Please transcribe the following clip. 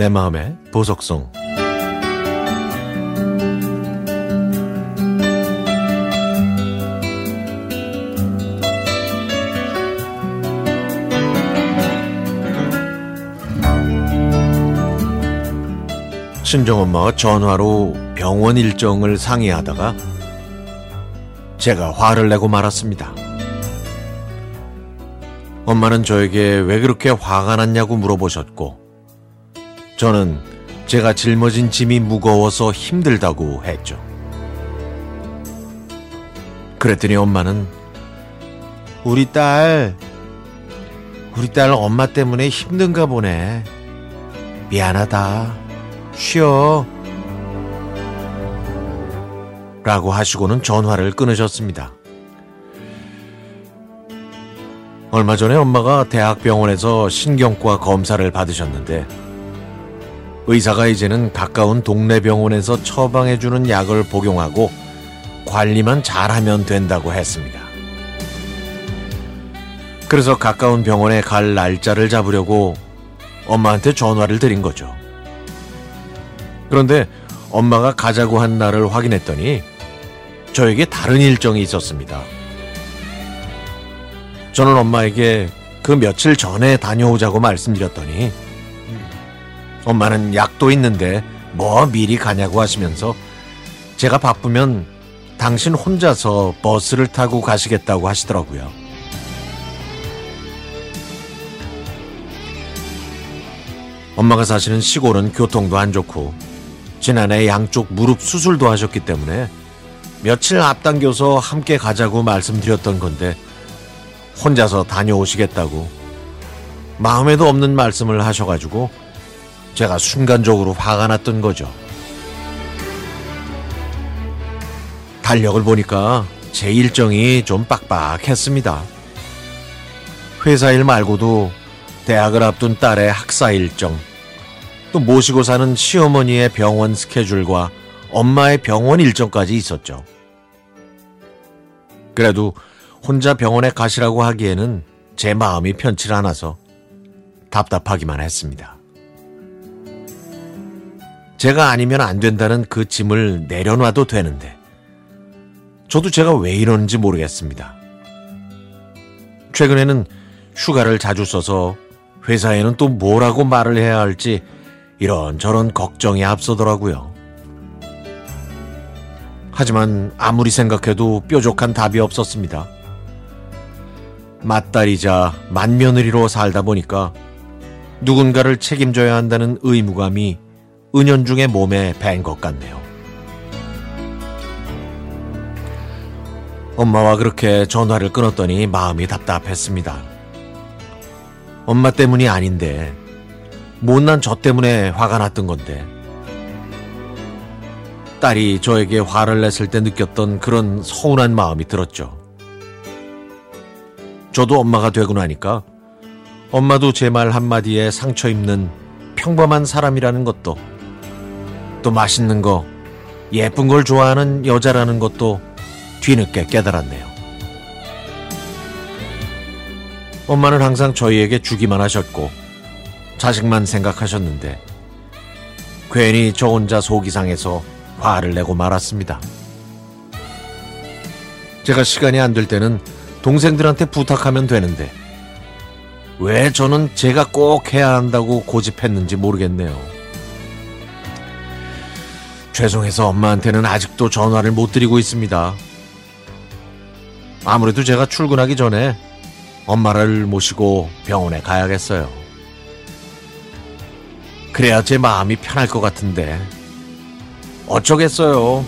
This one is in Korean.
내 마음의 보석송 친정엄마가 전화로 병원 일정을 상의하다가 제가 화를 내고 말았습니다. 엄마는 저에게 왜 그렇게 화가 났냐고 물어보셨고, 저는 제가 짊어진 짐이 무거워서 힘들다고 했죠. 그랬더니 엄마는 우리 딸, 우리 딸 엄마 때문에 힘든가 보네. 미안하다. 쉬어. 라고 하시고는 전화를 끊으셨습니다. 얼마 전에 엄마가 대학병원에서 신경과 검사를 받으셨는데 의사가 이제는 가까운 동네 병원에서 처방해주는 약을 복용하고 관리만 잘하면 된다고 했습니다. 그래서 가까운 병원에 갈 날짜를 잡으려고 엄마한테 전화를 드린 거죠. 그런데 엄마가 가자고 한 날을 확인했더니 저에게 다른 일정이 있었습니다. 저는 엄마에게 그 며칠 전에 다녀오자고 말씀드렸더니 엄마는 약도 있는데 뭐 미리 가냐고 하시면서 제가 바쁘면 당신 혼자서 버스를 타고 가시겠다고 하시더라고요. 엄마가 사시는 시골은 교통도 안 좋고 지난해 양쪽 무릎 수술도 하셨기 때문에 며칠 앞당겨서 함께 가자고 말씀드렸던 건데 혼자서 다녀오시겠다고 마음에도 없는 말씀을 하셔가지고 제가 순간적으로 화가 났던 거죠. 달력을 보니까 제 일정이 좀 빡빡했습니다. 회사 일 말고도 대학을 앞둔 딸의 학사 일정, 또 모시고 사는 시어머니의 병원 스케줄과 엄마의 병원 일정까지 있었죠. 그래도 혼자 병원에 가시라고 하기에는 제 마음이 편치 않아서 답답하기만 했습니다. 제가 아니면 안 된다는 그 짐을 내려놔도 되는데, 저도 제가 왜 이러는지 모르겠습니다. 최근에는 휴가를 자주 써서 회사에는 또 뭐라고 말을 해야 할지 이런저런 걱정이 앞서더라고요. 하지만 아무리 생각해도 뾰족한 답이 없었습니다. 맏딸이자 맏며느리로 살다 보니까 누군가를 책임져야 한다는 의무감이 은연중에 몸에 밴 것 같네요. 엄마와 그렇게 전화를 끊었더니 마음이 답답했습니다. 엄마 때문이 아닌데 못난 저 때문에 화가 났던 건데 딸이 저에게 화를 냈을 때 느꼈던 그런 서운한 마음이 들었죠. 저도 엄마가 되고 나니까 엄마도 제 말 한마디에 상처 입는 평범한 사람이라는 것도 또 맛있는 거, 예쁜 걸 좋아하는 여자라는 것도 뒤늦게 깨달았네요. 엄마는 항상 저희에게 주기만 하셨고 자식만 생각하셨는데 괜히 저 혼자 속이 상해서 화를 내고 말았습니다. 제가 시간이 안 될 때는 동생들한테 부탁하면 되는데 왜 저는 제가 꼭 해야 한다고 고집했는지 모르겠네요. 죄송해서 엄마한테는 아직도 전화를 못 드리고 있습니다. 아무래도 제가 출근하기 전에 엄마를 모시고 병원에 가야겠어요. 그래야 제 마음이 편할 것 같은데 어쩌겠어요.